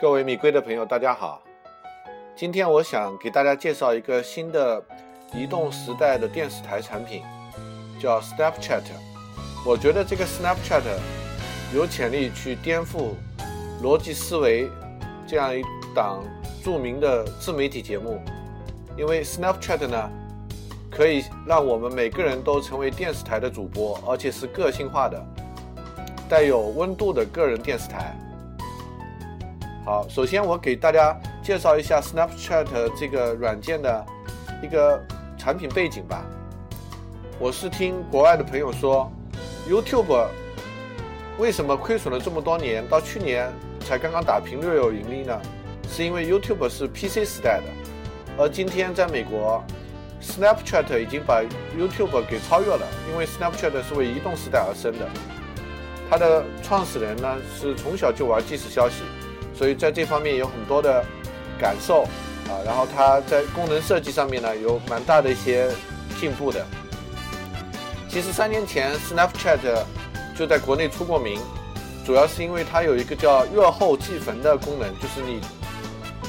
各位米龟的朋友，大家好。今天我想给大家介绍一个新的移动时代的电视台产品，叫 Snapchat。我觉得这个 Snapchat 有潜力去颠覆逻辑思维这样一档著名的自媒体节目，因为 Snapchat 呢，可以让我们每个人都成为电视台的主播，而且是个性化的、带有温度的个人电视台。好，首先我给大家介绍一下 Snapchat 这个软件的一个产品背景吧。我是听国外的朋友说，YouTube 为什么亏损了这么多年，到去年才刚刚打平略有盈利呢？是因为 YouTube 是 PC 时代的，而今天在美国，Snapchat 已经把 YouTube 给超越了，因为 Snapchat 是为移动时代而生的。它的创始人呢是从小就玩即时消息。所以在这方面有很多的感受啊，然后它在功能设计上面呢有蛮大的一些进步的。其实三年前 Snapchat 就在国内出过名，主要是因为它有一个叫“阅后即焚”的功能，就是你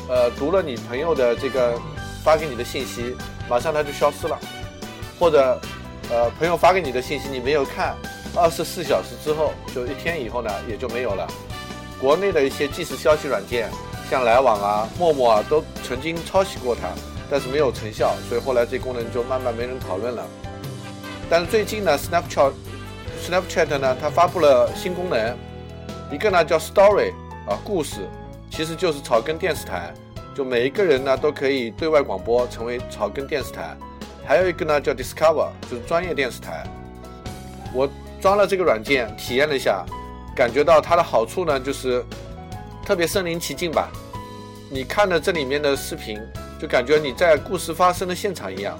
呃读了你朋友的这个发给你的信息，马上它就消失了，或者呃朋友发给你的信息你没有看，二十四小时之后就一天以后呢也就没有了。国内的一些即时消息软件，像来往啊、陌陌啊，都曾经抄袭过它，但是没有成效，所以后来这功能就慢慢没人讨论了。但是最近呢，Snapchat，Snapchat 呢，它发布了新功能，一个呢叫 Story 啊，故事，其实就是草根电视台，就每一个人呢都可以对外广播，成为草根电视台。还有一个呢叫 Discover，就是专业电视台。我装了这个软件，体验了一下。感觉到它的好处呢，就是特别身临其境吧。你看了这里面的视频，就感觉你在故事发生的现场一样。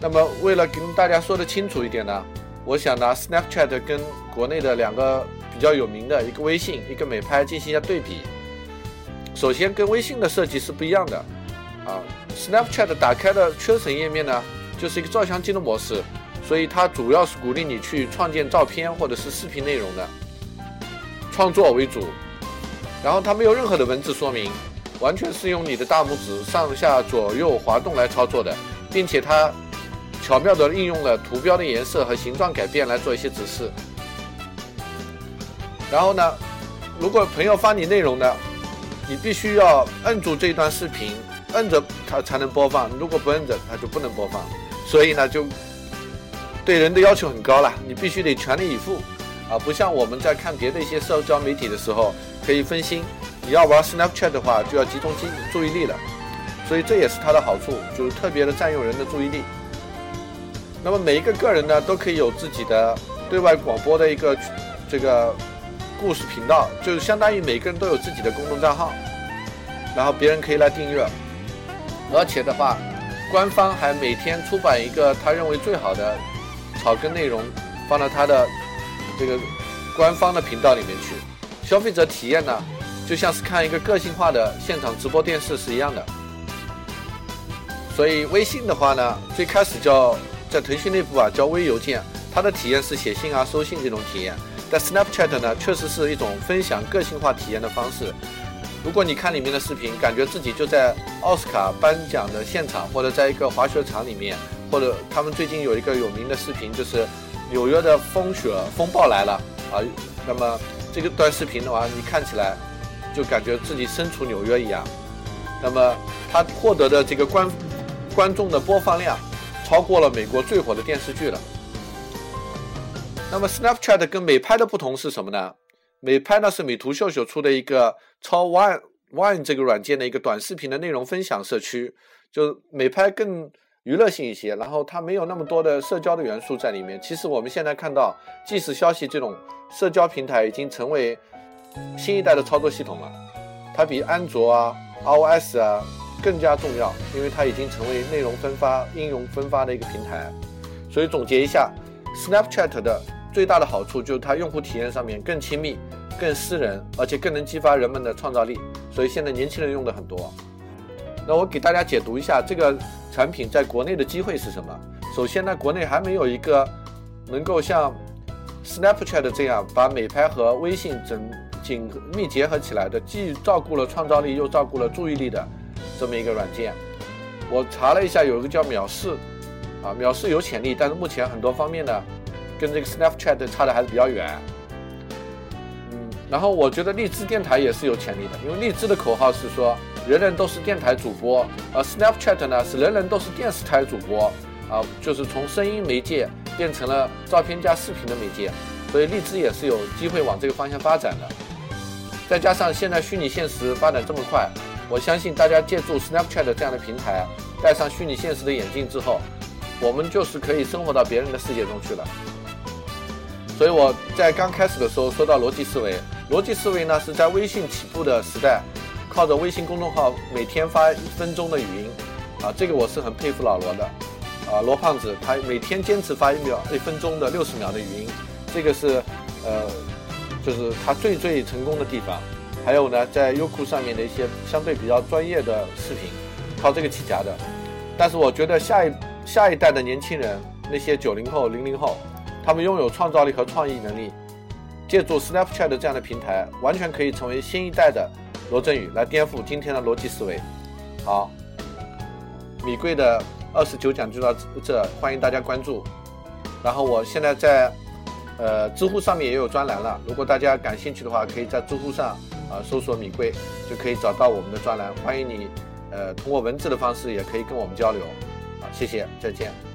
那么，为了跟大家说的清楚一点呢，我想拿 Snapchat 跟国内的两个比较有名的一个微信、一个美拍进行一下对比。首先，跟微信的设计是不一样的啊。Snapchat 打开的缺省页面呢，就是一个照相机的模式。所以它主要是鼓励你去创建照片或者是视频内容的创作为主，然后它没有任何的文字说明，完全是用你的大拇指上下左右滑动来操作的，并且它巧妙地应用了图标的颜色和形状改变来做一些指示。然后呢，如果朋友发你内容呢，你必须要摁住这段视频，摁着它才能播放，如果不摁着它就不能播放。所以呢就。对人的要求很高了，你必须得全力以赴，啊，不像我们在看别的一些社交媒体的时候可以分心，你要玩 Snapchat 的话就要集中注注意力了，所以这也是它的好处，就是特别的占用人的注意力。那么每一个个人呢都可以有自己的对外广播的一个这个故事频道，就是相当于每个人都有自己的公众账号，然后别人可以来订阅，而且的话，官方还每天出版一个他认为最好的。草根内容放到他的这个官方的频道里面去，消费者体验呢，就像是看一个个性化的现场直播电视是一样的。所以微信的话呢，最开始叫在腾讯内部啊叫微邮件，它的体验是写信啊收信这种体验。但 Snapchat 呢，确实是一种分享个性化体验的方式。如果你看里面的视频，感觉自己就在奥斯卡颁奖的现场，或者在一个滑雪场里面。或者他们最近有一个有名的视频，就是纽约的风雪风暴来了啊。那么这个段视频的话，你看起来就感觉自己身处纽约一样。那么他获得的这个观观众的播放量超过了美国最火的电视剧了。那么 Snapchat 跟美拍的不同是什么呢？美拍呢是美图秀秀出的一个超 One One 这个软件的一个短视频的内容分享社区，就美拍更。娱乐性一些，然后它没有那么多的社交的元素在里面。其实我们现在看到即时消息这种社交平台已经成为新一代的操作系统了，它比安卓啊、iOS 啊更加重要，因为它已经成为内容分发、应用分发的一个平台。所以总结一下，Snapchat 的最大的好处就是它用户体验上面更亲密、更私人，而且更能激发人们的创造力。所以现在年轻人用的很多。那我给大家解读一下这个产品在国内的机会是什么。首先呢，国内还没有一个能够像 Snapchat 这样把美拍和微信整紧密结合起来的，既照顾了创造力又照顾了注意力的这么一个软件。我查了一下，有一个叫秒视，啊，秒视有潜力，但是目前很多方面呢，跟这个 Snapchat 差的还是比较远。嗯，然后我觉得荔枝电台也是有潜力的，因为荔枝的口号是说人人都是电台主播，而 Snapchat 呢是人人都是电视台主播，啊，就是从声音媒介变成了照片加视频的媒介，所以荔枝也是有机会往这个方向发展的。再加上现在虚拟现实发展这么快。我相信大家借助 Snapchat 这样的平台，戴上虚拟现实的眼镜之后，我们就是可以生活到别人的世界中去了。所以我在刚开始的时候说到逻辑思维，逻辑思维呢是在微信起步的时代，靠着微信公众号每天发一分钟的语音，啊，这个我是很佩服老罗的，啊，罗胖子他每天坚持发一秒一分钟的六十秒的语音，这个是呃，就是他最最成功的地方。还有呢，在优酷上面的一些相对比较专业的视频，靠这个起家的。但是我觉得下一下一代的年轻人，那些九零后、零零后，他们拥有创造力和创意能力，借助 Snapchat 这样的平台，完全可以成为新一代的罗振宇，来颠覆今天的逻辑思维。好，米贵的二十九讲就到这，欢迎大家关注。然后我现在在呃知乎上面也有专栏了，如果大家感兴趣的话，可以在知乎上。啊，搜索米贵就可以找到我们的专栏，欢迎你，呃，通过文字的方式也可以跟我们交流。好，谢谢，再见。